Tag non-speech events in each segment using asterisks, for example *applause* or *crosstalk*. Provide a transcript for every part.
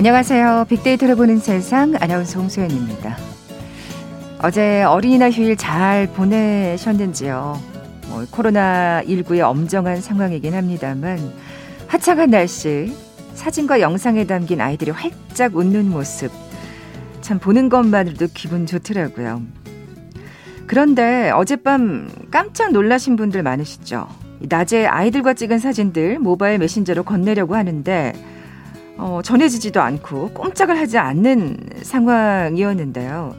안녕하세요. 빅데이터를 보는 세상 아나운서 홍소연입니다. 어제 어린이날 휴일 잘 보내셨는지요? 뭐 코로나19의 엄정한 상황이긴 합니다만 화창한 날씨, 사진과 영상에 담긴 아이들이 활짝 웃는 모습 참 보는 것만으로도 기분 좋더라고요. 그런데 어젯밤 깜짝 놀라신 분들 많으시죠? 낮에 아이들과 찍은 사진들 모바일 메신저로 건네려고 하는데 어, 전해지지도 않고 꼼짝을 하지 않는 상황이었는데요.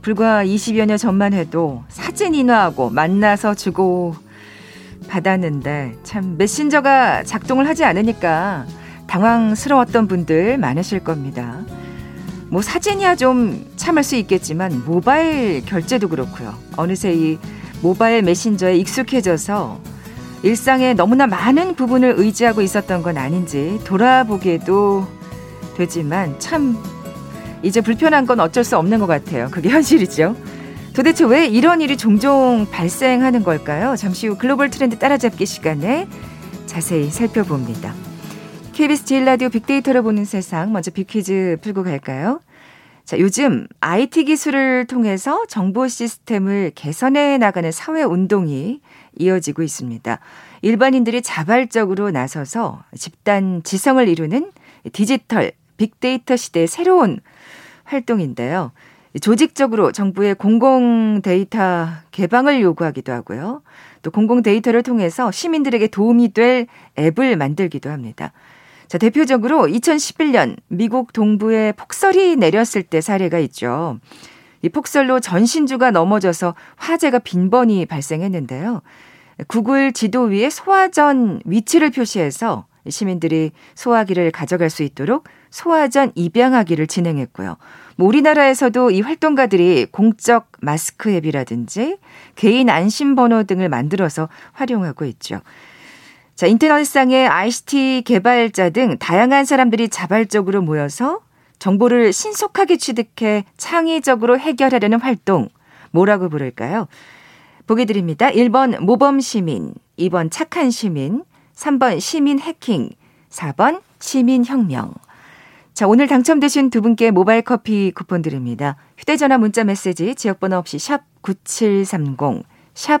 불과 20여 년 전만 해도 사진 인화하고 만나서 주고 받았는데 참 메신저가 작동을 하지 않으니까 당황스러웠던 분들 많으실 겁니다. 뭐 사진이야 좀 참을 수 있겠지만 모바일 결제도 그렇고요. 어느새 이 모바일 메신저에 익숙해져서 일상에 너무나 많은 부분을 의지하고 있었던 건 아닌지 돌아보게도 되지만 참 이제 불편한 건 어쩔 수 없는 것 같아요. 그게 *laughs* 현실이죠. 도대체 왜 이런 일이 종종 발생하는 걸까요? 잠시 후 글로벌 트렌드 따라잡기 시간에 자세히 살펴봅니다. KBS 제일 라디오 빅데이터를 보는 세상 먼저 빅퀴즈 풀고 갈까요? 자, 요즘 IT 기술을 통해서 정보 시스템을 개선해 나가는 사회 운동이 이어지고 있습니다. 일반인들이 자발적으로 나서서 집단 지성을 이루는 디지털 빅데이터 시대의 새로운 활동인데요. 조직적으로 정부의 공공 데이터 개방을 요구하기도 하고요. 또 공공 데이터를 통해서 시민들에게 도움이 될 앱을 만들기도 합니다. 자, 대표적으로 2011년 미국 동부에 폭설이 내렸을 때 사례가 있죠. 이 폭설로 전신주가 넘어져서 화재가 빈번히 발생했는데요. 구글 지도 위에 소화전 위치를 표시해서 시민들이 소화기를 가져갈 수 있도록 소화전 입양하기를 진행했고요. 뭐 우리나라에서도 이 활동가들이 공적 마스크 앱이라든지 개인 안심 번호 등을 만들어서 활용하고 있죠. 자, 인터넷상의 ICT 개발자 등 다양한 사람들이 자발적으로 모여서 정보를 신속하게 취득해 창의적으로 해결하려는 활동, 뭐라고 부를까요? 보기 드립니다. 1번 모범 시민, 2번 착한 시민, 3번 시민 해킹, 4번 시민 혁명. 자, 오늘 당첨되신 두 분께 모바일 커피 쿠폰 드립니다. 휴대 전화 문자 메시지 지역 번호 없이 샵 9730, 샵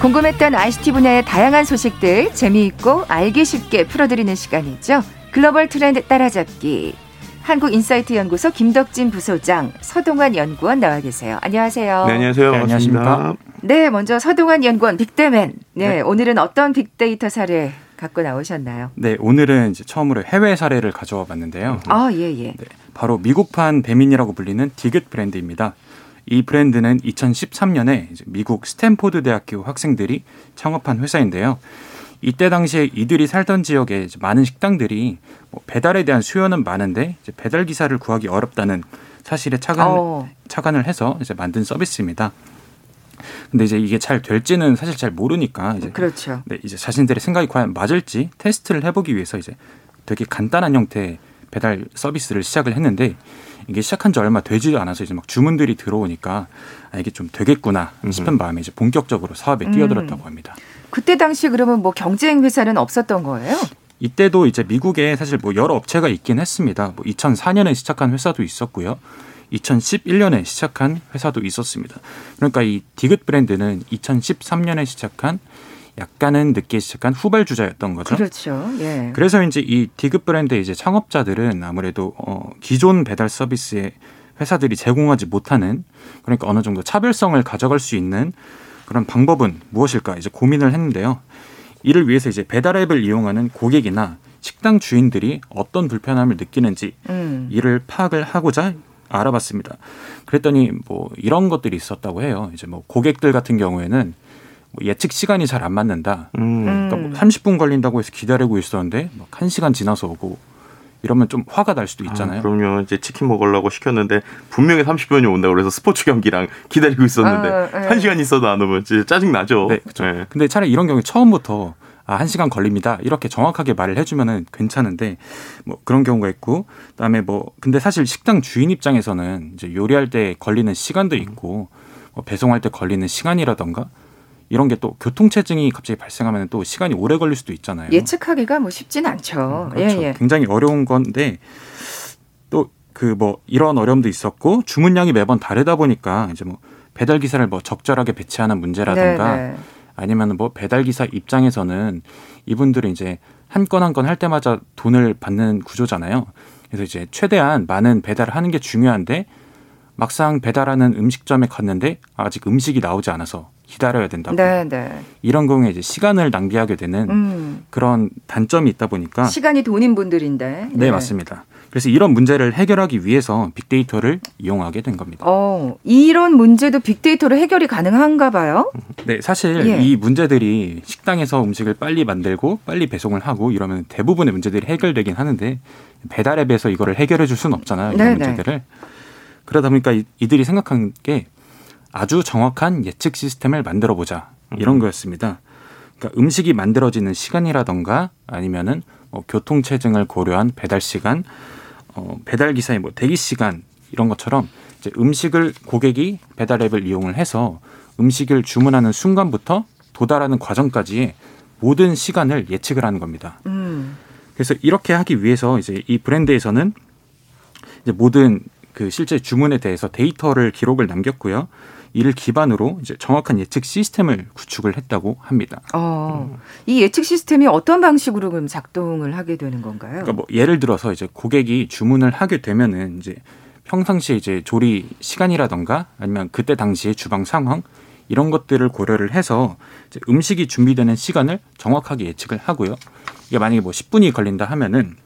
궁금했던 ICT 분야의 다양한 소식들 재미있고 알기 쉽게 풀어드리는 시간이죠. 글로벌 트렌드 따라잡기. 한국인사이트 연구소 김덕진 부소장, 서동환 연구원 나와 계세요. 안녕하세요. 네, 안녕하세요. 네, 안녕하십니까. 네, 먼저 서동환 연구원 빅데맨. 네, 네, 오늘은 어떤 빅데이터 사례 갖고 나오셨나요? 네, 오늘은 이제 처음으로 해외 사례를 가져와 봤는데요. 아, 예, 예. 네, 바로 미국판 배민이라고 불리는 디귿 브랜드입니다. 이 브랜드는 2013년에 미국 스탠포드 대학교 학생들이 창업한 회사인데요. 이때 당시에 이들이 살던 지역에 많은 식당들이 뭐 배달에 대한 수요는 많은데 배달 기사를 구하기 어렵다는 사실에 착안, 어. 착안을 해서 이제 만든 서비스입니다. 근데 이제 이게 잘 될지는 사실 잘 모르니까 이제 그렇죠. 네, 이제 자신들의 생각이 과연 맞을지 테스트를 해보기 위해서 이제 되게 간단한 형태의 배달 서비스를 시작을 했는데 이게 시작한 지 얼마 되지도 않아서 이제 막 주문들이 들어오니까 아, 이게 좀 되겠구나 싶은 음. 마음에 이제 본격적으로 사업에 음. 뛰어들었다고 합니다. 그때 당시 그러면 뭐 경쟁 회사는 없었던 거예요? 이때도 이제 미국에 사실 뭐 여러 업체가 있긴 했습니다. 뭐 2004년에 시작한 회사도 있었고요. 2011년에 시작한 회사도 있었습니다. 그러니까 이 디귿 브랜드는 2013년에 시작한 약간은 늦게 시작한 후발 주자였던 거죠. 그렇죠. 예. 그래서 이제 이 디귿 브랜드의 이제 창업자들은 아무래도 어 기존 배달 서비스의 회사들이 제공하지 못하는 그러니까 어느 정도 차별성을 가져갈 수 있는 그런 방법은 무엇일까 이제 고민을 했는데요. 이를 위해서 이제 배달 앱을 이용하는 고객이나 식당 주인들이 어떤 불편함을 느끼는지 음. 이를 파악을 하고자 알아봤습니다. 그랬더니 뭐 이런 것들이 있었다고 해요. 이제 뭐 고객들 같은 경우에는 뭐 예측 시간이 잘 안 맞는다. 음. 그러니까 뭐 30분 걸린다고 해서 기다리고 있었는데 막 1시간 지나서 오고 이러면 좀 화가 날 수도 있잖아요. 아, 그럼요. 이제 치킨 먹으려고 시켰는데 분명히 30분이 온다고 그래서 스포츠 경기랑 *laughs* 기다리고 있었는데 아, 네. 한 시간 있어도 안 오면 진짜 짜증 나죠. 네, 그렇죠. 근데 차라리 이런 경우에 처음부터 아, 한 시간 걸립니다. 이렇게 정확하게 말을 해 주면은 괜찮은데 뭐 그런 경우가 있고 그다음에 뭐 근데 사실 식당 주인 입장에서는 이제 요리할 때 걸리는 시간도 있고 뭐 배송할 때 걸리는 시간이라던가 이런 게 또 교통체증이 갑자기 발생하면 또 시간이 오래 걸릴 수도 있잖아요. 예측하기가 뭐 쉽진 않죠. 그렇죠. 예, 예. 굉장히 어려운 건데 또 그 뭐 이런 어려움도 있었고 주문량이 매번 다르다 보니까 이제 뭐 배달 기사를 뭐 적절하게 배치하는 문제라든가 네, 네. 아니면 뭐 배달 기사 입장에서는 이분들은 이제 한 건 한 건 할 때마다 돈을 받는 구조잖아요. 그래서 이제 최대한 많은 배달을 하는 게 중요한데 막상 배달하는 음식점에 갔는데 아직 음식이 나오지 않아서 기다려야 된다고 네, 네. 이런 경우에 이제 시간을 낭비하게 되는 음. 그런 단점이 있다 보니까 시간이 돈인 분들인데. 네, 맞습니다. 그래서 이런 문제를 해결하기 위해서 빅데이터를 이용하게 된 겁니다. 어, 이런 문제도 빅데이터로 해결이 가능한가 봐요. 네, 사실 예. 이 문제들이 식당에서 음식을 빨리 만들고 빨리 배송을 하고 이러면 대부분의 문제들이 해결되긴 하는데 배달 앱에서 이거를 해결해 줄 수는 없잖아요. 이런 네네. 문제들을. 그러다 보니까 이- 이들이 생각한 게 아주 정확한 예측 시스템을 만들어 보자 이런 거였습니다. 그러니까 음식이 만들어지는 시간이라던가 아니면은 뭐 교통 체증을 고려한 배달 시간, 어, 배달 기사의 뭐 대기 시간 이런 것처럼 이제 음식을 고객이 배달 앱을 이용을 해서 음식을 주문하는 순간부터 도달하는 과정까지의 모든 시간을 예측을 하는 겁니다. 음. 그래서 이렇게 하기 위해서 이제 이 브랜드에서는 이제 모든 그 실제 주문에 대해서 데이터를 기록을 남겼고요. 이를 기반으로 이제 정확한 예측 시스템을 구축을 했다고 합니다. 어, 이 예측 시스템이 어떤 방식으로 그럼 작동을 하게 되는 건가요? 그러니까 뭐 예를 들어서 이제 고객이 주문을 하게 되면은 이제 평상시에 이제 조리 시간이라던가 아니면 그때 당시의 주방 상황 이런 것들을 고려를 해서 이제 음식이 준비되는 시간을 정확하게 예측을 하고요. 이게 만약에 뭐 10분이 걸린다 하면은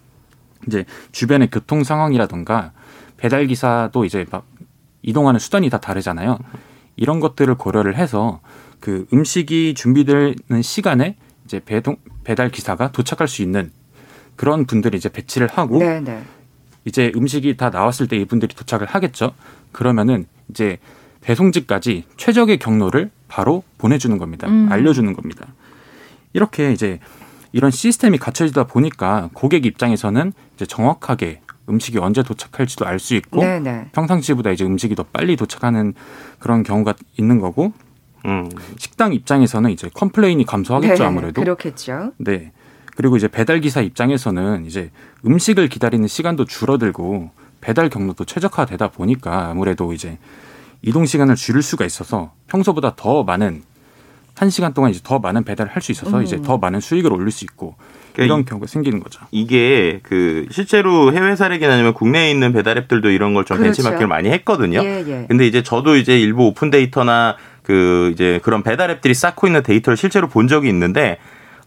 이제 주변의 교통 상황이라던가 배달 기사도 이제 막 이동하는 수단이 다 다르잖아요. 이런 것들을 고려를 해서 그 음식이 준비되는 시간에 이제 배동 배달 기사가 도착할 수 있는 그런 분들이 이제 배치를 하고 네, 네. 이제 음식이 다 나왔을 때 이분들이 도착을 하겠죠. 그러면은 이제 배송지까지 최적의 경로를 바로 보내주는 겁니다. 음. 알려주는 겁니다. 이렇게 이제 이런 시스템이 갖춰지다 보니까 고객 입장에서는 이제 정확하게 음식이 언제 도착할지도 알 수 있고 네, 네. 평상시보다 이제 음식이 더 빨리 도착하는 그런 경우가 있는 거고 음. 식당 입장에서는 이제 complain이 감소하겠죠 네, 아무래도 그렇겠죠. 네. 그리고 이제 배달 기사 입장에서는 이제 음식을 기다리는 시간도 줄어들고 배달 경로도 최적화되다 보니까 아무래도 이제 이동 시간을 줄일 수가 있어서 평소보다 더 많은 한 시간 동안 이제 더 많은 배달을 할 수 있어서 음. 이제 더 많은 수익을 올릴 수 있고 그러니까 이런 이- 경우가 생기는 거죠. 이게 그 실제로 해외 사례긴 아니면 국내에 있는 배달 앱들도 이런 걸좀 그렇죠. 벤치마킹을 많이 했거든요. 예, 예. 근데 이제 저도 이제 일부 오픈 데이터나 그 이제 그런 배달 앱들이 쌓고 있는 데이터를 실제로 본 적이 있는데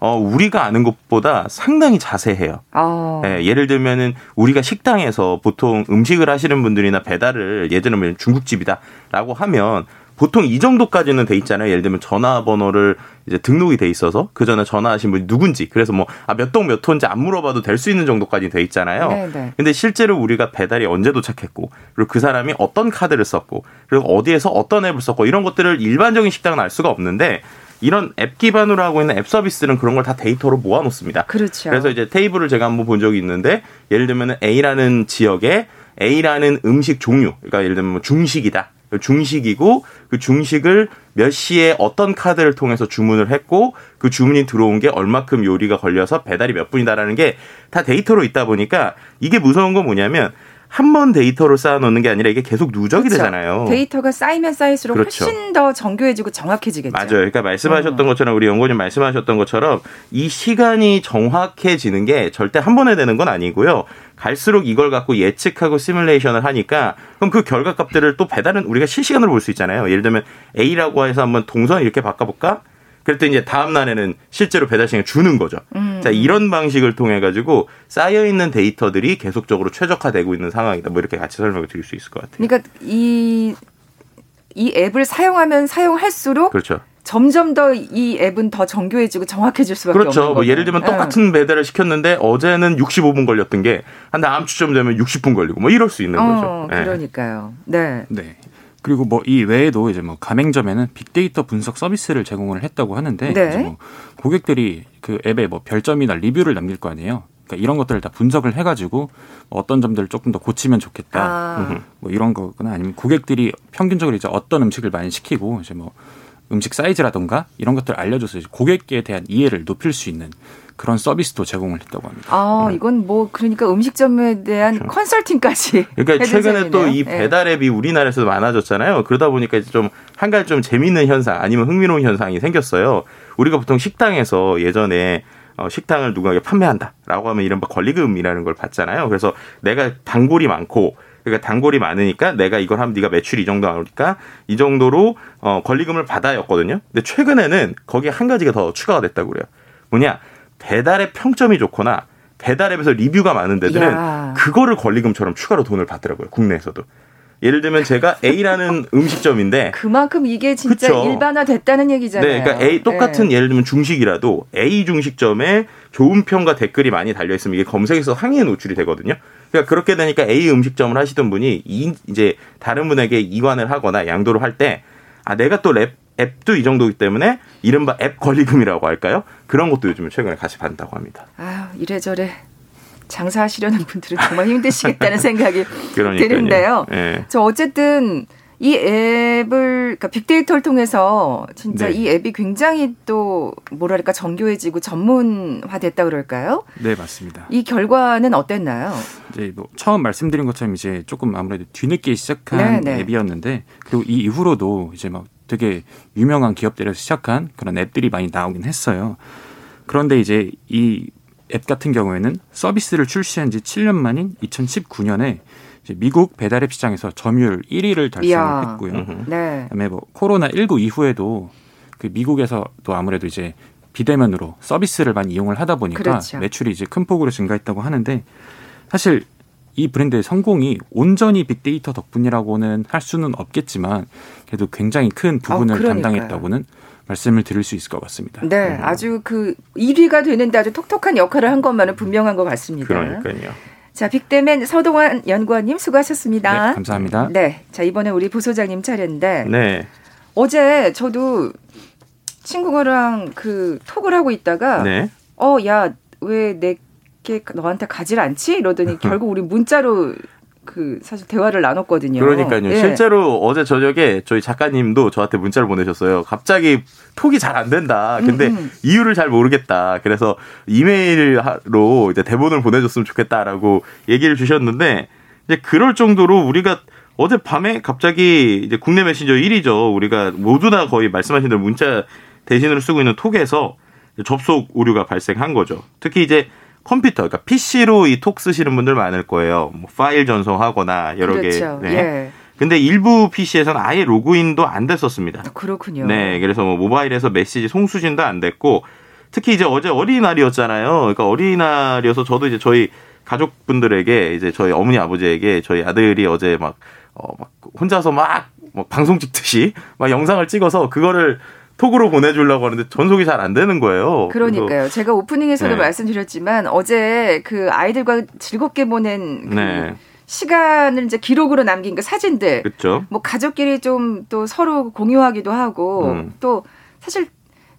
어 우리가 아는 것보다 상당히 자세해요. 어. 예, 예를 들면은 우리가 식당에서 보통 음식을 하시는 분들이나 배달을 예전에 뭐 중국집이다라고 하면 보통 이 정도까지는 돼 있잖아요. 예를 들면 전화번호를 이제 등록이 돼 있어서 그 전에 전화하신 분이 누군지 그래서 뭐몇동 몇 호인지 안 물어봐도 될 수 있는 정도까지 돼 있잖아요. 네, 네. 근데 실제로 우리가 배달이 언제 도착했고 그리고 그 사람이 어떤 카드를 썼고 그리고 어디에서 어떤 앱을 썼고 이런 것들을 일반적인 식당은 알 수가 없는데 이런 앱 기반으로 하고 있는 앱 서비스는 그런 걸 다 데이터로 모아 놓습니다. 그렇죠. 그래서 이제 테이블을 제가 한번 본 적이 있는데 예를 들면 A라는 지역에 A라는 음식 종류, 그러니까 예를 들면 뭐 중식이다. 중식이고 그 중식을 몇 시에 어떤 카드를 통해서 주문을 했고 그 주문이 들어온 게 얼마큼 요리가 걸려서 배달이 몇 분이다라는 게 다 데이터로 있다 보니까 이게 무서운 건 뭐냐면 한번 데이터로 쌓아놓는 게 아니라 이게 계속 누적이 그렇죠. 되잖아요. 데이터가 쌓이면 쌓일수록 그렇죠. 훨씬 더 정교해지고 정확해지겠죠. 맞아요. 그러니까 말씀하셨던 음. 것처럼 우리 연구원님 말씀하셨던 것처럼 이 시간이 정확해지는 게 절대 한 번에 되는 건 아니고요. 갈수록 이걸 갖고 예측하고 시뮬레이션을 하니까 그럼 그 결과값들을 또 배달은 우리가 실시간으로 볼 수 있잖아요. 예를 들면 A라고 해서 한번 동선 이렇게 바꿔볼까? 그랬더니 이제 다음 날에는 실제로 배달 시간을 주는 거죠. 음. 자, 이런 방식을 통해 가지고 쌓여 있는 데이터들이 계속적으로 최적화되고 있는 상황이다. 뭐 이렇게 같이 설명을 드릴 수 있을 것 같아요. 그러니까 이, 이 앱을 사용하면 사용할수록 그렇죠. 점점 더 이 앱은 더 정교해지고 정확해질 수밖에 그렇죠. 없는 뭐 거예요. 예를 들면 똑같은 배달을 시켰는데 어제는 65분 걸렸던 게 한 다음 주쯤 되면 60분 걸리고 뭐 이럴 수 있는 어, 거죠. 예. 그러니까요. 네. 네. 그리고 뭐 이 외에도 이제 뭐 가맹점에는 빅데이터 분석 서비스를 제공을 했다고 하는데 네. 이제 뭐 고객들이 그 앱에 뭐 별점이나 리뷰를 남길 거 아니에요. 그러니까 이런 것들을 다 분석을 해가지고 뭐 어떤 점들을 조금 더 고치면 좋겠다. 아, 뭐 이런 거거나 아니면 고객들이 평균적으로 이제 어떤 음식을 많이 시키고 이제 뭐 음식 사이즈라던가 이런 것들을 알려줘서 고객에 대한 이해를 높일 수 있는 그런 서비스도 제공을 했다고 합니다. 아, 이건 뭐 그러니까 음식점에 대한 컨설팅까지. *laughs* 그러니까 최근에 또이 셈이네요. 예. 배달 앱이 우리나라에서도 많아졌잖아요. 그러다 보니까 이제 좀한 가지 좀 재미있는 현상 아니면 흥미로운 현상이 생겼어요. 우리가 보통 식당에서 예전에 어, 식당을 누구에게 판매한다라고 하면 이른바 권리금이라는 걸 받잖아요. 그래서 내가 단골이 많고 그러니까 단골이 많으니까 내가 이걸 하면 네가 매출이 이 정도 나오니까 이 정도로 어, 권리금을 받아였거든요. 근데 최근에는 거기에 한 가지가 더 추가가 됐다고 그래요. 뭐냐 배달의 평점이 좋거나 배달앱에서 리뷰가 많은 데들은 야. 그거를 권리금처럼 추가로 돈을 받더라고요. 국내에서도. 예를 들면 제가 A라는 *laughs* 음식점인데 그만큼 이게 진짜 그쵸. 일반화됐다는 얘기잖아요. 네, 그러니까 A 똑같은 예. 예를 들면 중식이라도 A 중식점에 좋은 평과 댓글이 많이 달려 있으면 이게 검색에서 상위에 노출이 되거든요. 그러니까 그렇게 되니까 A 음식점을 하시던 분이 이, 이제 다른 분에게 이관을 하거나 양도를 할 때 아 내가 또 랩, 앱도 이 정도이기 때문에 이른바 앱 권리금이라고 할까요? 그런 것도 요즘에 최근에 같이 받는다고 합니다. 아 이래저래 장사하시려는 분들은 정말 힘드시겠다는 생각이. *laughs* 드는데요. 예. 저 어쨌든 이 앱을 그러니까 빅데이터를 통해서 진짜 네. 이 앱이 굉장히 또 뭐랄까 정교해지고 전문화됐다 그럴까요? 네, 맞습니다. 이 결과는 어땠나요? 이제 뭐 처음 말씀드린 것처럼 이제 조금 아무래도 뒤늦게 시작한 네, 네. 앱이었는데 그리고 이 이후로도 이제 막 되게 유명한 기업들에서 시작한 그런 앱들이 많이 나오긴 했어요. 그런데 이제 이 앱 같은 경우에는 서비스를 출시한 지 7년 만인 2019년에 이제 미국 배달앱 시장에서 점유율 1위를 이야. 달성했고요. 네. 그다음에 뭐 코로나 19 이후에도 그 미국에서 또 아무래도 이제 비대면으로 서비스를 많이 이용을 하다 보니까 그렇죠. 매출이 이제 큰 폭으로 증가했다고 하는데 사실 이 브랜드의 성공이 온전히 빅데이터 덕분이라고는 할 수는 없겠지만 그래도 굉장히 큰 부분을 아, 그러니까요. 담당했다고는 말씀을 드릴 수 있을 것 같습니다. 네, 아주 그 1위가 되는데 아주 톡톡한 역할을 한 것만은 분명한 것 같습니다. 그러니까요. 자, 빅데맨 서동환 연구원님 수고하셨습니다. 네, 감사합니다. 네, 자 이번에 우리 부소장님 차례인데 네. 어제 저도 친구랑 그 톡을 하고 있다가 네. 어 야 왜 내게 너한테 가질 않지 이러더니 *laughs* 결국 우리 문자로 그 사실 대화를 나눴거든요. 그러니까요. 예. 실제로 어제 저녁에 저희 작가님도 저한테 문자를 보내셨어요. 갑자기 톡이 잘 안 된다. 근데 음, 음. 이유를 잘 모르겠다. 그래서 이메일로 이제 대본을 보내줬으면 좋겠다라고 얘기를 주셨는데 이제 그럴 정도로 우리가 어제 밤에 갑자기 이제 국내 메신저 1위죠. 우리가 모두 다 거의 말씀하신 대로 문자 대신으로 쓰고 있는 톡에서 접속 오류가 발생한 거죠. 특히 이제 컴퓨터, 그러니까 PC로 이 톡 쓰시는 분들 많을 거예요. 뭐 파일 전송하거나 여러 그렇죠. 개. 네. 예. 근데 일부 PC에서는 아예 로그인도 안 됐었습니다. 그렇군요. 네, 그래서 뭐 모바일에서 메시지 송수신도 안 됐고 특히 이제 어제 어린이날이었잖아요. 그러니까 어린이날이어서 저도 이제 저희 가족분들에게 이제 저희 어머니 아버지에게 저희 아들이 어제 막, 어, 막 혼자서 막, 막 방송 찍듯이 막 영상을 찍어서 그거를 톡으로 보내주려고 하는데 전송이 잘 안 되는 거예요. 그러니까요. 제가 오프닝에서도 네. 말씀드렸지만 어제 그 아이들과 즐겁게 보낸 그 네, 시간을 이제 기록으로 남긴 그 사진들 그렇죠. 뭐 가족끼리 좀 또 서로 공유하기도 하고 음. 또 사실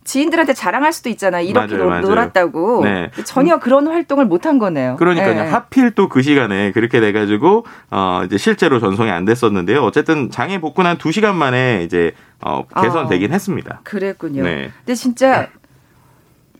지인들한테 자랑할 수도 있잖아요. 이렇게 맞아요, 놀- 맞아요. 놀았다고. 네. 전혀 그런 활동을 못 한 거네요. 그러니까요. 네. 하필 또 그 시간에 그렇게 돼가지고 어 이제 실제로 전송이 안 됐었는데요. 어쨌든 장애 복근 한두 시간 만에 이제 어 개선되긴 했습니다. 그랬군요. 네. 근데 진짜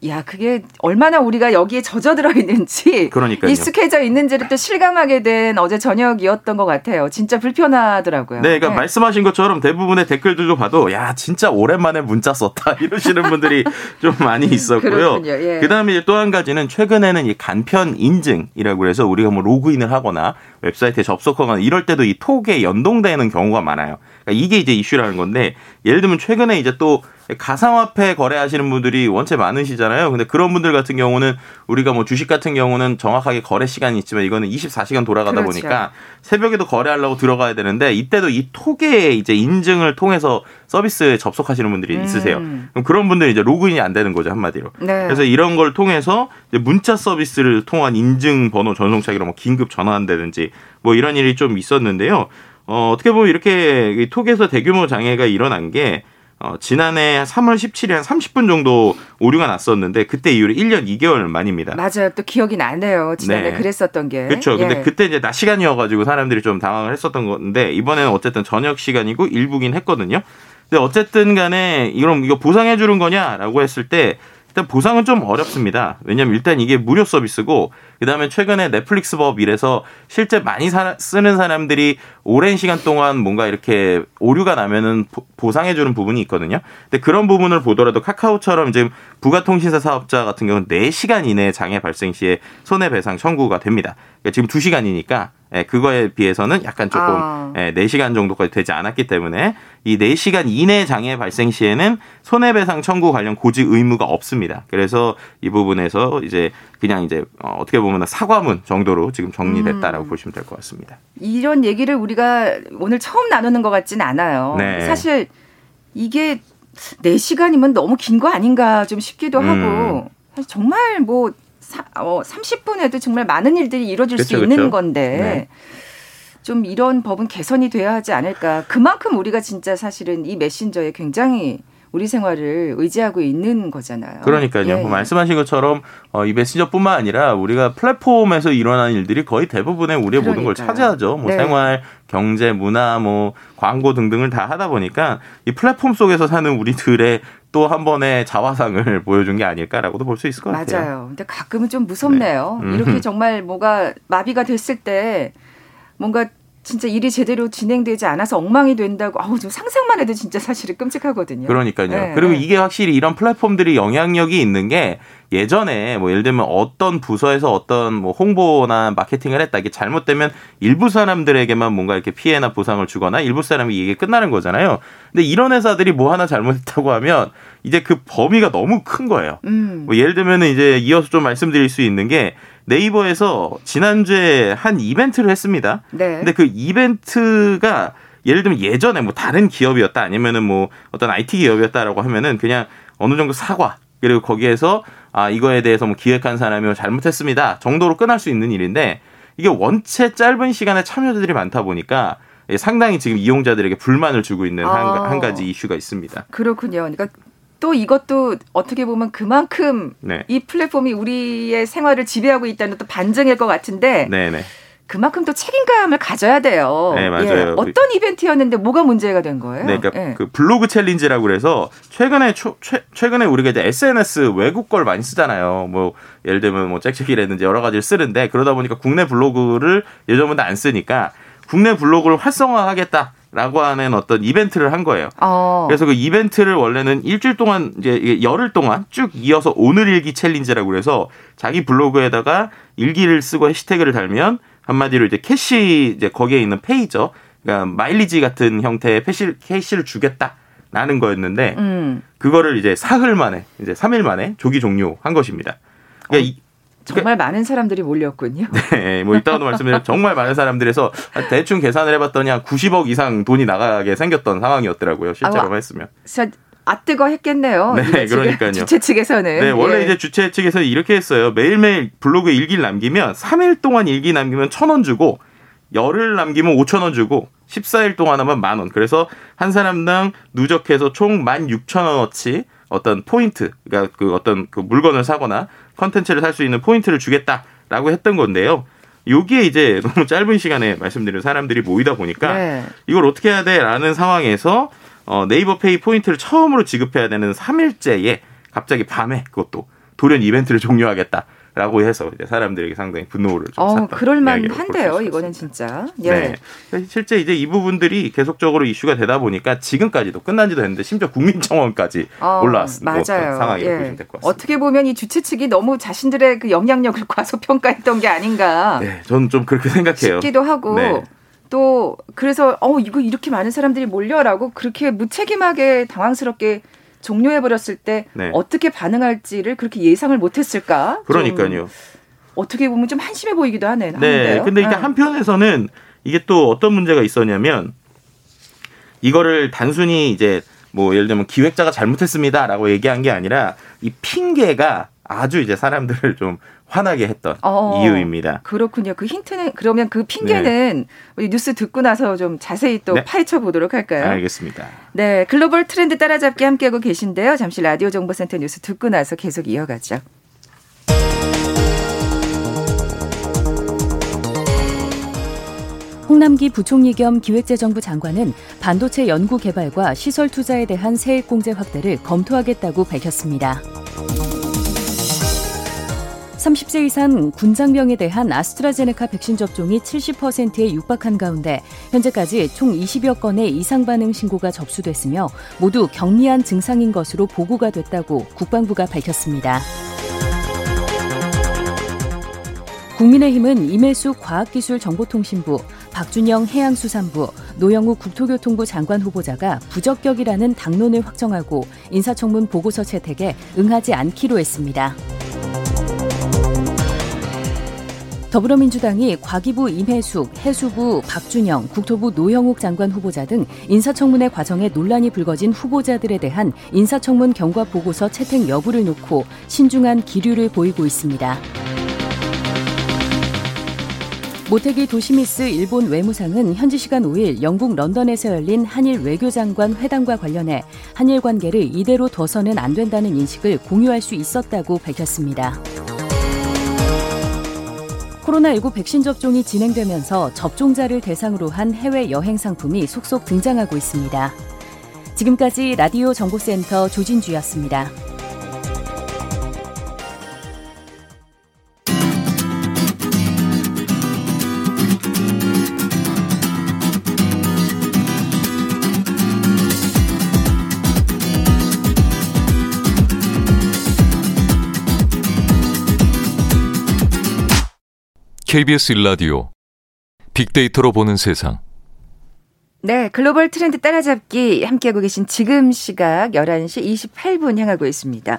야 그게 얼마나 우리가 여기에 젖어 들어 있는지 그러니까요. 익숙해져 있는지를 또 실감하게 된 어제 저녁이었던 것 같아요. 진짜 불편하더라고요. 네, 그러니까 말씀하신 것처럼 대부분의 댓글들도 봐도 야 진짜 오랜만에 문자 썼다 *laughs* 이러시는 분들이 좀 많이 있었고요. 예. 그다음에 또 한 가지는 최근에는 이 간편 인증이라고 해서 우리가 뭐 로그인을 하거나 웹사이트에 접속하거나 이럴 때도 이 톡에 연동되는 경우가 많아요. 그러니까 이게 이제 이슈라는 건데 예를 들면 최근에 이제 또 가상화폐 거래하시는 분들이 원체 많으시잖아요. 근데 그런 분들 같은 경우는 우리가 뭐 주식 같은 경우는 정확하게 거래 시간이 있지만 이거는 24시간 돌아가다 그렇죠. 보니까 새벽에도 거래하려고 들어가야 되는데 이때도 이 톡의 이제 인증을 통해서 서비스에 접속하시는 분들이 음. 있으세요. 그럼 그런 분들이 이제 로그인이 안 되는 거죠 한마디로. 네. 그래서 이런 걸 통해서 문자 서비스를 통한 인증 번호 전송착의로 뭐 긴급 전화한다든지 뭐 이런 일이 좀 있었는데요. 어, 어떻게 보면 이렇게 톡에서 대규모 장애가 일어난 게 어, 지난해 3월 17일 한 30분 정도 오류가 났었는데 그때 이후로 1년 2개월 만입니다. 맞아요. 또 기억이 나네요. 지난해 네. 그랬었던 게. 그렇죠. 예. 근데 그때 이제 낮 시간이어가지고 사람들이 좀 당황을 했었던 건데 이번에는 어쨌든 저녁 시간이고 일부긴 했거든요. 근데 어쨌든 간에 이럼 이거 보상해 주는 거냐라고 했을 때 일단 보상은 좀 어렵습니다. 왜냐하면 일단 이게 무료 서비스고 그다음에 최근에 넷플릭스 법 이래서 실제 많이 사, 쓰는 사람들이 오랜 시간 동안 뭔가 이렇게 오류가 나면은 보상해 주는 부분이 있거든요. 근데 그런 부분을 보더라도 카카오처럼 지금 부가통신사 사업자 같은 경우는 4시간 이내 장애 발생 시에 손해 배상 청구가 됩니다. 그러니까 지금 2시간이니까 예, 그거에 비해서는 약간 조금 아. 예, 4시간 정도까지 되지 않았기 때문에 이 4시간 이내 장애 발생 시에는 손해배상 청구 관련 고지 의무가 없습니다. 그래서 이 부분에서 이제 그냥 이제 어, 어떻게 보면 사과문 정도로 지금 정리됐다라고 음. 보시면 될 것 같습니다. 이런 얘기를 우리가 오늘 처음 나누는 것 같지는 않아요. 네. 사실 이게 4시간이면 너무 긴 거 아닌가 좀 싶기도 음. 하고 정말 뭐 사, 어, 30분에도 정말 많은 일들이 이루어질 그쵸, 수 있는 그쵸. 건데 네. 좀 이런 법은 개선이 돼야 하지 않을까. 그만큼 우리가 진짜 사실은 이 메신저에 굉장히 우리 생활을 의지하고 있는 거잖아요. 그러니까요. 예. 뭐 말씀하신 것처럼 어, 이 메신저뿐만 아니라 우리가 플랫폼에서 일어나는 일들이 거의 대부분의 우리의 그러니까요. 모든 걸 차지하죠. 뭐 네. 생활, 경제, 문화, 뭐 광고 등등을 다 하다 보니까 이 플랫폼 속에서 사는 우리들의 또 한 번의 자화상을 *laughs* 보여준 게 아닐까라고도 볼 수 있을 것 같아요. 맞아요. 근데 가끔은 좀 무섭네요. 네. 이렇게 정말 뭐가 마비가 됐을 때 뭔가 진짜 일이 제대로 진행되지 않아서 엉망이 된다고 아우 좀 상상만 해도 진짜 사실은 끔찍하거든요. 그러니까요. 네, 그리고 네. 이게 확실히 이런 플랫폼들이 영향력이 있는 게 예전에 뭐 예를 들면 어떤 부서에서 어떤 뭐 홍보나 마케팅을 했다 이게 잘못되면 일부 사람들에게만 뭔가 이렇게 피해나 보상을 주거나 일부 사람이 이게 끝나는 거잖아요. 근데 이런 회사들이 뭐 하나 잘못했다고 하면 이제 그 범위가 너무 큰 거예요. 음. 뭐 예를 들면은 이제 이어서 좀 말씀드릴 수 있는 게 네이버에서 지난주에 한 이벤트를 했습니다. 네. 근데 그 이벤트가 예를 들면 예전에 뭐 다른 기업이었다 아니면은 뭐 어떤 IT 기업이었다라고 하면은 그냥 어느 정도 사과 그리고 거기에서 아 이거에 대해서 뭐 기획한 사람이 뭐 잘못했습니다 정도로 끝날 수 있는 일인데 이게 원체 짧은 시간에 참여자들이 많다 보니까 상당히 지금 이용자들에게 불만을 주고 있는 아. 한, 한 가지 이슈가 있습니다. 그렇군요. 그러니까 또 이것도 어떻게 보면 그만큼 네. 이 플랫폼이 우리의 생활을 지배하고 있다는 또 반증일 것 같은데 네네. 그만큼 또 책임감을 가져야 돼요. 네, 맞아요. 예. 어떤 이벤트였는데 뭐가 문제가 된 거예요? 네, 그러니까 예. 그 블로그 챌린지라고 그래서 최근에 초, 최, 최근에 우리가 이제 SNS 외국 걸 많이 쓰잖아요. 뭐 예를 들면 뭐 짹짹이라든지 여러 가지를 쓰는데 그러다 보니까 국내 블로그를 예전보다 안 쓰니까 국내 블로그를 활성화하겠다. 라고 하는 어떤 이벤트를 한 거예요. 어. 그래서 그 이벤트를 원래는 일주일 동안 이제 열흘 동안 쭉 이어서 오늘 일기 챌린지라고 그래서 자기 블로그에다가 일기를 쓰고 해시태그를 달면 한마디로 이제 캐시 이제 거기에 있는 페이저 그러니까 마일리지 같은 형태의 패시, 캐시를 주겠다라는 거였는데 음. 그거를 이제 사흘 만에 이제 3일 만에 조기 종료한 것입니다. 그러니까 어. 정말 많은 사람들이 몰렸군요. 네, 뭐 이따가도 말씀드린 정말 많은 사람들에서 대충 계산을 해봤더니 한 90억 이상 돈이 나가게 생겼던 상황이었더라고요. 실제로 아, 했으면. 아 뜨거 했겠네요. 네, 그러니까요. 주최 측에서는. 네, 원래 예. 이제 주최 측에서 이렇게 했어요. 매일매일 블로그에 일기를 남기면 3일 동안 일기 남기면 1,000원 주고 열흘 남기면 5,000원 주고 14일 동안 하면 만 원. 그래서 한 사람당 누적해서 총 16,000원어치 어떤 포인트, 그러니까 그 어떤 그 물건을 사거나 컨텐츠를 살 수 있는 포인트를 주겠다라고 했던 건데요. 여기에 이제 *laughs* 너무 짧은 시간에 말씀드린 사람들이 모이다 보니까 네. 이걸 어떻게 해야 돼라는 상황에서 어, 네이버 페이 포인트를 처음으로 지급해야 되는 3일째에 갑자기 밤에 그것도 돌연 이벤트를 종료하겠다. 라고 해서 이제 사람들에게 상당히 분노를 좀 어, 그럴만 한데요. 이거는 진짜. 예. 네. 실제 이제 이 부분들이 계속적으로 이슈가 되다 보니까 지금까지도 끝난 지도 했는데 심지어 국민청원까지 어, 올라왔습니다. 맞아요. 상황이라고 예. 보시면 될 것 같습니다. 어떻게 보면 이 주최 측이 너무 자신들의 그 영향력을 *laughs* 과소평가했던 게 아닌가. 네, 저는 좀 그렇게 생각해요. 싶기도 하고. 네. 또 그래서 어 이거 이렇게 많은 사람들이 몰려라고 그렇게 무책임하게 당황스럽게 종료해 버렸을 때 네. 어떻게 반응할지를 그렇게 예상을 못했을까? 좀 그러니까요. 어떻게 보면 좀 한심해 보이기도 하네. 네. 하는데요. 근데 이제 아. 한편에서는 이게 또 어떤 문제가 있었냐면 이거를 단순히 이제 뭐 예를 들면 기획자가 잘못했습니다라고 얘기한 게 아니라 이 핑계가 아주 이제 사람들을 좀 화나게 했던 어. 이유입니다. 그렇군요. 그 힌트는 그러면 그 핑계는 우리 뉴스 듣고 나서 좀 자세히 또 네. 파헤쳐 보도록 할까요? 알겠습니다. 네, 글로벌 트렌드 따라잡기 함께하고 계신데요. 잠시 라디오 정보센터 뉴스 듣고 나서 계속 이어가죠. 홍남기 부총리 겸 기획재정부 장관은 반도체 연구 개발과 시설 투자에 대한 세액 공제 확대를 검토하겠다고 밝혔습니다. 30세 이상 군장병에 대한 아스트라제네카 백신 접종이 70%에 육박한 가운데 현재까지 총 20여 건의 이상 반응 신고가 접수됐으며 모두 경미한 증상인 것으로 보고가 됐다고 국방부가 밝혔습니다. 국민의힘은 이mel숙 과학기술정보통신부, 박준영 해양수산부, 노영우 국토교통부 장관 후보자가 부적격이라는 당론을 확정하고 인사청문 보고서 채택에 응하지 않기로 했습니다. 더불어민주당이 과기부 임혜숙, 해수부 박준영, 국토부 노영욱 장관 후보자 등 인사청문회 과정에 논란이 불거진 후보자들에 대한 인사청문 경과 보고서 채택 여부를 놓고 신중한 기류를 보이고 있습니다. 모태기 도시미스 일본 외무상은 현지 시간 5일 영국 런던에서 열린 한일 외교장관 회담과 관련해 한일 관계를 이대로 둬서는 안 된다는 인식을 공유할 수 있었다고 밝혔습니다. 코로나19 백신 접종이 진행되면서 접종자를 대상으로 한 해외 여행 상품이 속속 등장하고 있습니다. 지금까지 라디오 정보센터 조진주였습니다. KBS 일라디오 빅데이터로 보는 세상. 네, 글로벌 트렌드 따라잡기 함께하고 계신 지금 시각 11시 28분 향하고 있습니다.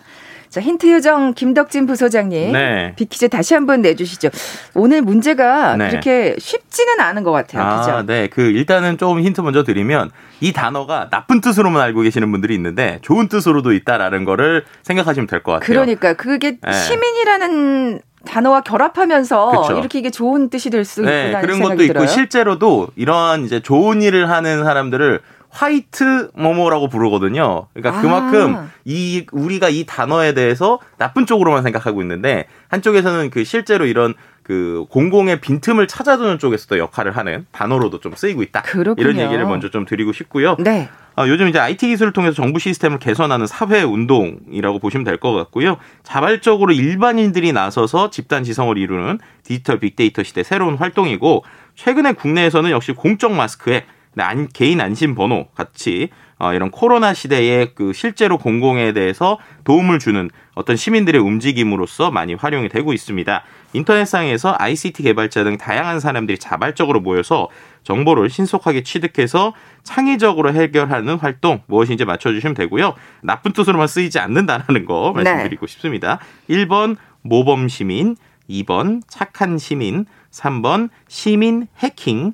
자, 힌트 요정 김덕진 부소장님. 네. 빅퀴즈 다시 한번 내주시죠. 오늘 문제가 네. 그렇게 쉽지는 않은 것 같아요. 아, 그죠? 네. 그 일단은 좀 힌트 먼저 드리면 이 단어가 나쁜 뜻으로만 알고 계시는 분들이 있는데 좋은 뜻으로도 있다라는 거를 생각하시면 될 것 같아요. 그러니까 그게 네. 시민이라는 단어와 결합하면서 그쵸. 이렇게 이게 좋은 뜻이 될수 네, 있구나 그런 생각이 것도 있고 들어요. 실제로도 이러한 이제 좋은 일을 하는 사람들을 화이트 뭐뭐라고 부르거든요. 그러니까 아. 그만큼 이 우리가 이 단어에 대해서 나쁜 쪽으로만 생각하고 있는데 한쪽에서는 그 실제로 이런 그 공공의 빈틈을 찾아두는 쪽에서도 역할을 하는 단어로도 좀 쓰이고 있다. 그렇군요. 이런 얘기를 먼저 좀 드리고 싶고요. 네. 어, 요즘 이제 IT 기술을 통해서 정부 시스템을 개선하는 사회 운동이라고 보시면 될 것 같고요. 자발적으로 일반인들이 나서서 집단 지성을 이루는 디지털 빅데이터 시대 새로운 활동이고 최근에 국내에서는 역시 공적 마스크에 안- 개인 안심 번호 같이 어, 이런 코로나 시대에 그 실제로 공공에 대해서 도움을 주는 어떤 시민들의 움직임으로서 많이 활용이 되고 있습니다. 인터넷상에서 ICT 개발자 등 다양한 사람들이 자발적으로 모여서 정보를 신속하게 취득해서 창의적으로 해결하는 활동 무엇인지 맞춰주시면 되고요. 나쁜 뜻으로만 쓰이지 않는다라는 거 네. 말씀드리고 싶습니다. 1번 모범 시민, 2번 착한 시민, 3번 시민 해킹,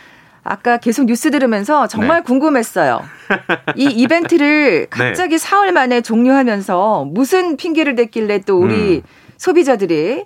아까 계속 뉴스 들으면서 정말 네. 궁금했어요. 이 *laughs* 이벤트를 갑자기 사흘 만에 종료하면서 무슨 핑계를 댔길래 또 우리 음. 소비자들이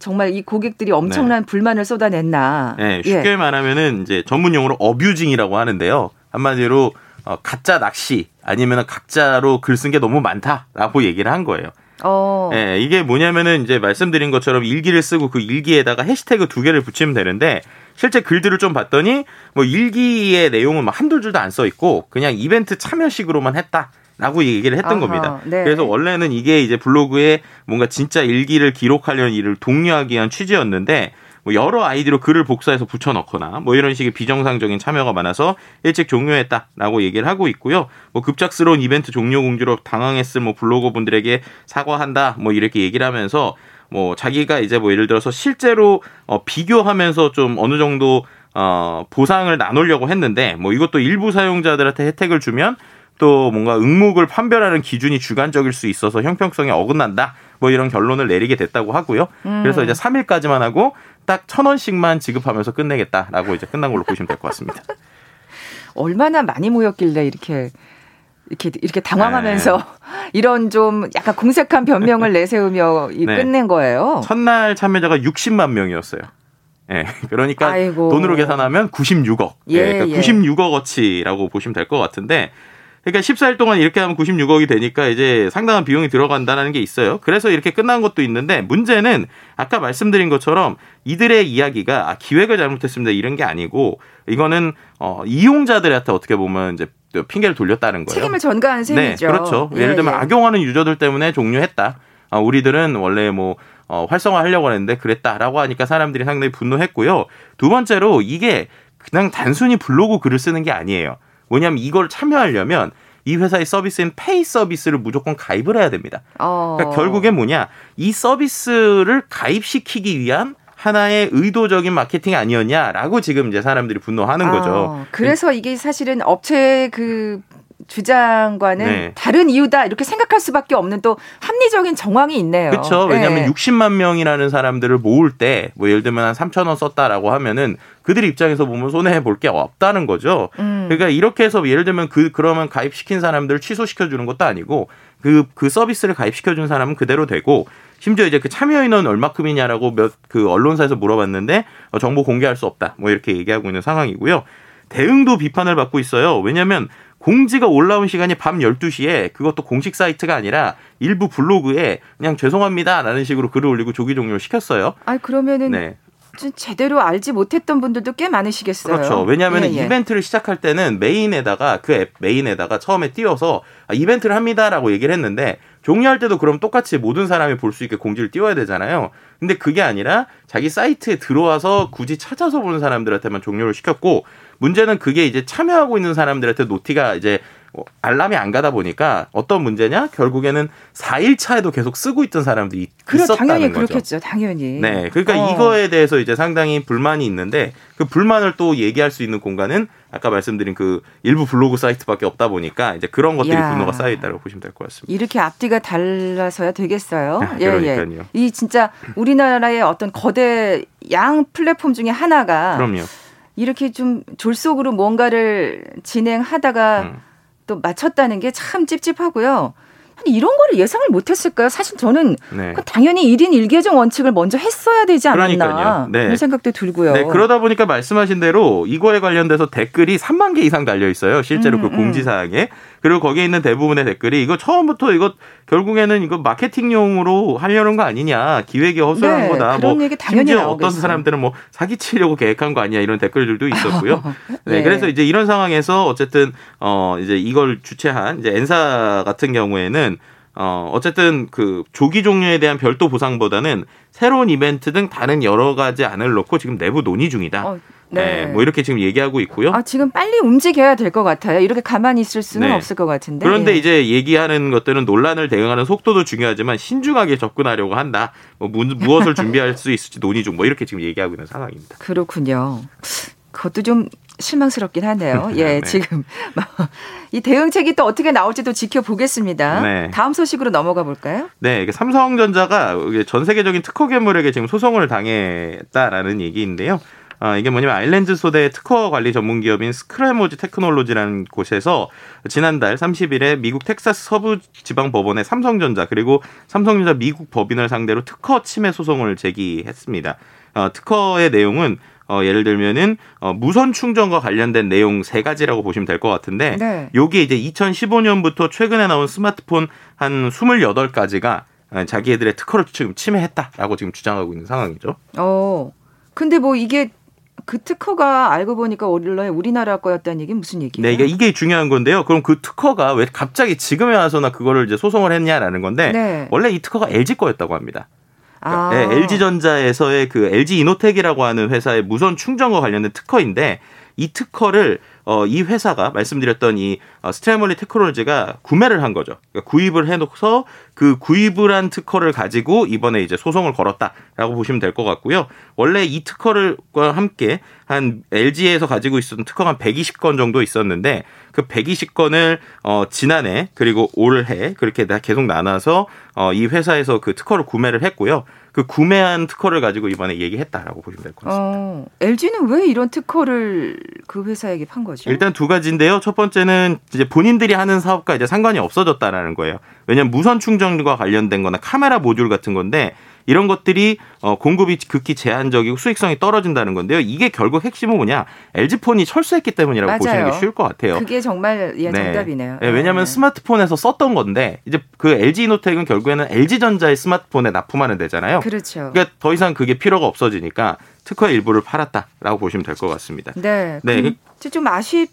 정말 이 고객들이 엄청난 불만을 쏟아냈나. 네, 예. 쉽게 말하면은 이제 전문 용어로 어뷰징이라고 하는데요. 한마디로 어, 가짜 낚시 아니면 가짜로 글 쓴 게 너무 많다라고 얘기를 한 거예요. 어. 예, 이게 뭐냐면은 이제 말씀드린 것처럼 일기를 쓰고 그 일기에다가 해시태그 두 개를 붙이면 되는데 실제 글들을 좀 봤더니 뭐 일기의 내용은 막 한두 줄도 안 써 있고 그냥 이벤트 참여식으로만 했다. 라고 얘기를 했던 아하, 겁니다. 네. 그래서 원래는 이게 이제 블로그에 뭔가 진짜 일기를 기록하려는 일을 독려하기 위한 취지였는데 뭐 여러 아이디로 글을 복사해서 붙여넣거나 뭐 이런 식의 비정상적인 참여가 많아서 일찍 종료했다라고 얘기를 하고 있고요. 뭐 급작스러운 이벤트 종료 공지로 당황했을 뭐 블로거 분들에게 사과한다 뭐 이렇게 얘기를 하면서 뭐 자기가 이제 뭐 예를 들어서 실제로 어 비교하면서 좀 어느 정도 어 보상을 나누려고 했는데 뭐 이것도 일부 사용자들한테 혜택을 주면 또 뭔가 응목을 판별하는 기준이 주관적일 수 있어서 형평성에 어긋난다. 뭐 이런 결론을 내리게 됐다고 하고요. 음. 그래서 이제 3일까지만 하고 딱 천 원씩만 지급하면서 끝내겠다라고 이제 끝난 걸로 보시면 될 것 같습니다. *laughs* 얼마나 많이 모였길래 이렇게 이렇게 이렇게 당황하면서 네. *laughs* 이런 좀 약간 공색한 변명을 *laughs* 내세우며 이 네. 끝낸 거예요. 첫날 참여자가 60만 명이었어요. 예. 그러니까 아이고. 돈으로 계산하면 96억. 예, 그러니까 예. 96억 어치라고 보시면 될 것 같은데 그러니까 14일 동안 이렇게 하면 96억이 되니까 이제 상당한 비용이 들어간다는 게 있어요. 그래서 이렇게 끝난 것도 있는데 문제는 아까 말씀드린 것처럼 이들의 이야기가 아, 기획을 잘못했습니다 이런 게 아니고 이거는 어, 이용자들한테 어떻게 보면 이제 또 핑계를 돌렸다는 거예요. 책임을 전가한 셈이죠. 네, 그렇죠. 예, 예를 들면 예. 악용하는 유저들 때문에 종료했다. 아, 우리들은 원래 뭐 어, 활성화하려고 했는데 그랬다라고 하니까 사람들이 상당히 분노했고요. 두 번째로 이게 그냥 단순히 블로그 글을 쓰는 게 아니에요. 뭐냐면 이걸 참여하려면 이 회사의 서비스인 페이 서비스를 무조건 가입을 해야 됩니다. 어. 그러니까 결국엔 뭐냐 이 서비스를 가입시키기 위한 하나의 의도적인 마케팅 아니었냐라고 지금 이제 사람들이 분노하는 거죠. 어, 그래서 이게 사실은 업체의 그 주장과는 네. 다른 이유다 이렇게 생각할 수밖에 없는 또 합리적인 정황이 있네요. 그렇죠. 왜냐하면 네. 60만 명이라는 사람들을 모을 때 뭐 예를 들면 한 3천 원 썼다라고 하면은 그들 입장에서 보면 손해 볼 게 없다는 거죠. 음. 그러니까 이렇게 해서 예를 들면 그 그러면 가입시킨 사람들을 취소시켜 주는 것도 아니고 그 그 서비스를 가입시켜 준 사람은 그대로 되고 심지어 이제 그 참여 인원 얼마큼이냐라고 몇 그 언론사에서 물어봤는데 어, 정보 공개할 수 없다. 뭐 이렇게 얘기하고 있는 상황이고요. 대응도 비판을 받고 있어요. 왜냐하면 공지가 올라온 시간이 밤 12시에 그것도 공식 사이트가 아니라 일부 블로그에 그냥 죄송합니다라는 식으로 글을 올리고 조기 종료를 시켰어요. 아니 그러면은 네. 좀 제대로 알지 못했던 분들도 꽤 많으시겠어요. 그렇죠. 왜냐하면 예, 예. 이벤트를 시작할 때는 메인에다가 그 앱 메인에다가 처음에 띄워서 아, 이벤트를 합니다라고 얘기를 했는데 종료할 때도 그럼 똑같이 모든 사람이 볼 수 있게 공지를 띄워야 되잖아요. 근데 그게 아니라 자기 사이트에 들어와서 굳이 찾아서 보는 사람들한테만 종료를 시켰고 문제는 그게 이제 참여하고 있는 사람들한테 노티가 이제 어, 알람이 안 가다 보니까 어떤 문제냐? 결국에는 4일 차에도 계속 쓰고 있던 사람들이 그래 있었다는 당연히 거죠. 그렇겠죠. 당연히. 네, 그러니까 어. 이거에 대해서 이제 상당히 불만이 있는데 그 불만을 또 얘기할 수 있는 공간은 아까 말씀드린 그 일부 블로그 사이트밖에 없다 보니까 이제 그런 것들이 야. 분노가 쌓여 있다고 보시면 될 것 같습니다. 이렇게 앞뒤가 달라서야 되겠어요. 아, 예, 예. 그러니까요. 이 진짜 우리나라의 어떤 거대 양 플랫폼 중에 하나가 그럼요. 이렇게 좀 졸속으로 뭔가를 진행하다가 음. 또 맞췄다는 게 참 찝찝하고요. 이런 거를 예상을 못 했을까요? 사실 저는 네. 그 당연히 1인 1계정 원칙을 먼저 했어야 되지 않았나. 네. 그런 생각도 들고요. 네, 그러다 보니까 말씀하신 대로 이거에 관련돼서 댓글이 3만 개 이상 달려 있어요. 실제로 음, 그 음. 공지사항에. 그리고 거기에 있는 대부분의 댓글이 이거 처음부터 이거 결국에는 이거 마케팅용으로 하려는 거 아니냐. 기획이 허술한 네, 거다. 뭐 심지어 어떤 나오겠어요. 사람들은 뭐 사기치려고 계획한 거 아니야. 이런 댓글들도 있었고요. *laughs* 네, 네. 그래서 이제 이런 상황에서 어쨌든 어 이제 이걸 주최한 이제 엔사 같은 경우에는 어 어쨌든 그 조기 종료에 대한 별도 보상보다는 새로운 이벤트 등 다른 여러 가지 안을 놓고 지금 내부 논의 중이다. 어, 네. 뭐 이렇게 지금 얘기하고 있고요. 아, 지금 빨리 움직여야 될 것 같아요. 이렇게 가만히 있을 수는 네. 없을 것 같은데. 그런데 예. 이제 얘기하는 것들은 논란을 대응하는 속도도 중요하지만 신중하게 접근하려고 한다. 뭐 무, 무엇을 준비할 수 있을지 논의 중 뭐 이렇게 지금 얘기하고 있는 상황입니다. 그렇군요. 그것도 좀 실망스럽긴 하네요. *laughs* 예, 네. 지금 *laughs* 이 대응책이 또 어떻게 나올지도 지켜보겠습니다. 네. 다음 소식으로 넘어가 볼까요? 네, 이게 삼성전자가 전 세계적인 특허 괴물에게 지금 소송을 당했다라는 얘기인데요. 아, 이게 뭐냐면 아일랜드 소대 특허 관리 전문 기업인 스크래모지 테크놀로지라는 곳에서 지난달 30일에 미국 텍사스 서부 지방 법원에 삼성전자 그리고 삼성전자 미국 법인을 상대로 특허 침해 소송을 제기했습니다. 어, 특허의 내용은 어, 예를 들면은 어, 무선 충전과 관련된 내용 세 가지라고 보시면 될 것 같은데 네. 요게 이제 2015년부터 최근에 나온 스마트폰 한 28가지가 자기네들의 특허를 지금 침해했다라고 지금 주장하고 있는 상황이죠. 어. 근데 뭐 이게 그 특허가 알고 보니까 원래 우리나라 거였다는 얘기 무슨 얘기예요? 네, 이게, 이게 중요한 건데요. 그럼 그 특허가 왜 갑자기 지금에 와서나 그거를 이제 소송을 했냐라는 건데 네. 원래 이 특허가 LG 거였다고 합니다. 아. 네, LG전자에서의 그 LG 이노텍이라고 하는 회사의 무선 충전과 관련된 특허인데 이 특허를 어, 이 회사가 말씀드렸던 이 어, 스트레멀리 테크놀로지가 구매를 한 거죠. 그러니까 구입을 해놓고서 그 구입을 한 특허를 가지고 이번에 이제 소송을 걸었다라고 보시면 될 것 같고요. 원래 이 특허를과 함께 한 LG에서 가지고 있었던 특허가 한 120건 정도 있었는데 그 120건을 어 지난해 그리고 올해 그렇게 다 계속 나눠서 어 이 회사에서 그 특허를 구매를 했고요. 그 구매한 특허를 가지고 이번에 얘기했다라고 보시면 될 것 같습니다. 어, LG는 왜 이런 특허를 그 회사에게 판 거죠? 일단 두 가지인데요. 첫 번째는 이제 본인들이 하는 사업과 이제 상관이 없어졌다라는 거예요. 왜냐하면 무선 충전과 관련된 거나 카메라 모듈 같은 건데 이런 것들이 어, 공급이 극히 제한적이고 수익성이 떨어진다는 건데요. 이게 결국 핵심은 뭐냐? LG폰이 철수했기 때문이라고 맞아요. 보시는 게 쉬울 것 같아요. 그게 정말 예, 네. 정답이네요. 네, 왜냐하면 네. 스마트폰에서 썼던 건데 이제 그 LG 이노텍은 결국에는 LG전자의 스마트폰에 납품하는 데잖아요. 그렇죠. 그러니까 더 이상 그게 필요가 없어지니까 특허의 일부를 팔았다라고 보시면 될 것 같습니다. 네. 네. 좀 아쉽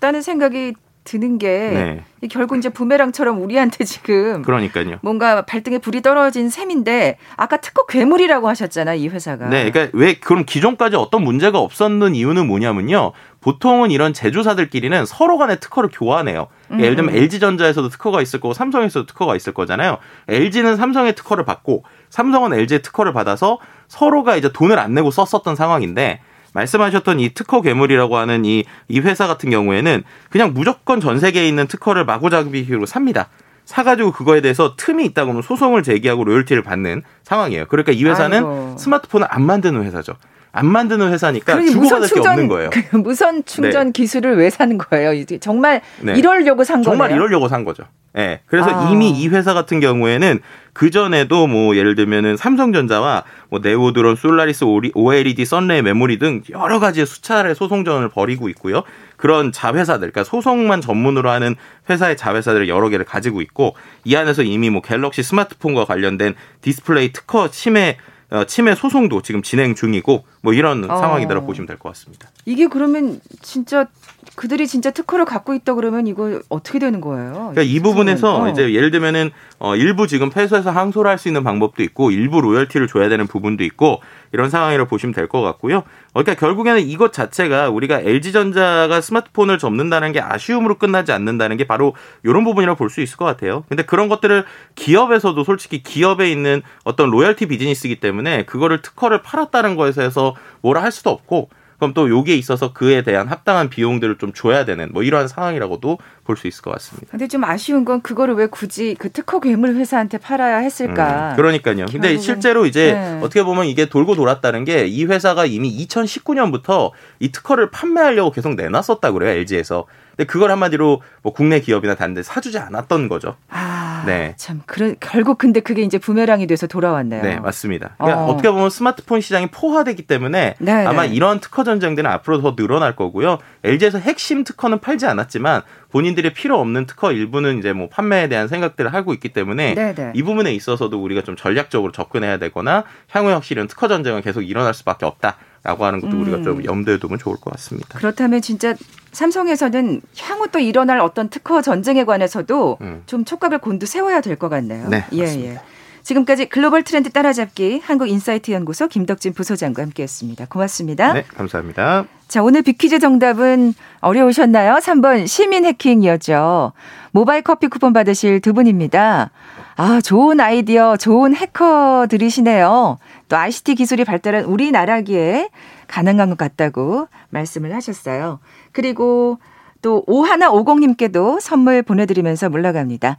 다는 생각이 드는 게 네. 결국 이제 부메랑처럼 우리한테 지금 그러니까요. 뭔가 발등에 불이 떨어진 셈인데 아까 특허 괴물이라고 하셨잖아 이 회사가. 네, 그러니까 왜 그럼 기존까지 어떤 문제가 없었는 이유는 뭐냐면요. 보통은 이런 제조사들끼리는 서로 간에 특허를 교환해요. 그러니까 예를 들면 LG전자에서도 특허가 있을 거고 삼성에서도 특허가 있을 거잖아요. LG는 삼성의 특허를 받고 삼성은 LG의 특허를 받아서 서로가 이제 돈을 안 내고 썼었던 상황인데 말씀하셨던 이 특허 괴물이라고 하는 이, 이 회사 같은 경우에는 그냥 무조건 전 세계에 있는 특허를 마구잡이로 삽니다. 사가지고 그거에 대해서 틈이 있다 그러면 소송을 제기하고 로열티를 받는 상황이에요. 그러니까 이 회사는 아이고. 스마트폰을 안 만드는 회사죠. 안 만드는 회사니까 주고받을 게 없는 거예요. 그 무선 충전 네. 기술을 왜 사는 거예요? 이제 정말 네. 이러려고 산 거예요. 정말 이러려고 산 거죠. 예. 네. 그래서 아. 이미 이 회사 같은 경우에는 그 전에도 뭐 예를 들면은 삼성전자와 뭐 네오드론, 솔라리스, OLED, 썬레이 메모리 등 여러 가지의 수차례 소송전을 벌이고 있고요. 그런 자회사들, 그러니까 소송만 전문으로 하는 회사의 자회사들을 여러 개를 가지고 있고 이 안에서 이미 뭐 갤럭시 스마트폰과 관련된 디스플레이 특허 침해 어, 침해 소송도 지금 진행 중이고 뭐 이런 어. 상황이다라 고 보시면 될 것 같습니다. 이게 그러면 진짜 그들이 진짜 특허를 갖고 있다 그러면 이거 어떻게 되는 거예요? 그러니까 이 부분에서 어. 이제 예를 들면은 어 일부 지금 패소해서 항소를 할 수 있는 방법도 있고 일부 로열티를 줘야 되는 부분도 있고 이런 상황이라고 보시면 될 것 같고요. 그러니까 결국에는 이것 자체가 우리가 LG전자가 스마트폰을 접는다는 게 아쉬움으로 끝나지 않는다는 게 바로 이런 부분이라고 볼 수 있을 것 같아요. 근데 그런 것들을 기업에서도 솔직히 기업에 있는 어떤 로열티 비즈니스이기 때문에 그거를 특허를 팔았다는 거에서 뭐라 할 수도 없고 그럼 또 여기에 있어서 그에 대한 합당한 비용들을 좀 줘야 되는 뭐 이러한 상황이라고도 볼 수 있을 것 같습니다. 근데 좀 아쉬운 건 그거를 왜 굳이 그 특허 괴물 회사한테 팔아야 했을까? 음, 그러니까요. 근데 실제로 이제 네. 어떻게 보면 이게 돌고 돌았다는 게 이 회사가 이미 2019년부터 이 특허를 판매하려고 계속 내놨었다 그래요 LG에서. 근데 그걸 한마디로 뭐 국내 기업이나 다른 데 사주지 않았던 거죠. 아, 네. 참, 그런, 결국 근데 그게 이제 부메랑이 돼서 돌아왔네요. 네, 맞습니다. 그러니까 어. 떻게 보면 스마트폰 시장이 포화되기 때문에 네, 아마 네. 이런 특허 전쟁들은 앞으로 더 늘어날 거고요. LG에서 핵심 특허는 팔지 않았지만 본인들이 필요 없는 특허 일부는 이제 뭐 판매에 대한 생각들을 하고 있기 때문에 네네. 네. 이 부분에 있어서도 우리가 좀 전략적으로 접근해야 되거나 향후 역시 이런 특허 전쟁은 계속 일어날 수밖에 없다. 라고 하는 것도 음. 우리가 좀 음. 염두에 두면 좋을 것 같습니다. 그렇다면 진짜 삼성에서는 향후 또 일어날 어떤 특허 전쟁에 관해서도 음. 좀 촉각을 곤두세워야 될 것 같네요. 네, 예, 맞습니다. 예. 지금까지 글로벌 트렌드 따라잡기 한국인사이트 연구소 김덕진 부소장과 함께했습니다. 고맙습니다. 네, 감사합니다. 자, 오늘 비퀴즈 정답은 어려우셨나요? 3번 시민 해킹이었죠. 모바일 커피 쿠폰 받으실 두 분입니다. 아, 좋은 아이디어, 좋은 해커들이시네요. 또 ICT 기술이 발달한 우리나라기에 가능한 것 같다고 말씀을 하셨어요. 그리고 또 오하나 오공님께도 선물 보내드리면서 물러갑니다.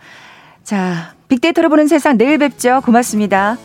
자, 빅데이터로 보는 세상 내일 뵙죠. 고맙습니다.